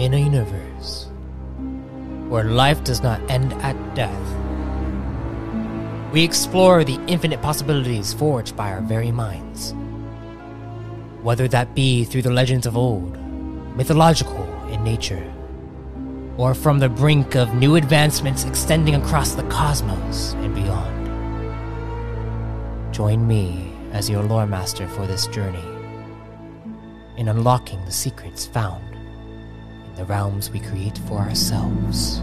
In a universe where life does not end at death, we explore the infinite possibilities forged by our very minds. Whether that be through the legends of old, mythological in nature, or from the brink of new advancements extending across the cosmos and beyond. Join me as your lore master for this journey in unlocking the secrets found the realms we create for ourselves.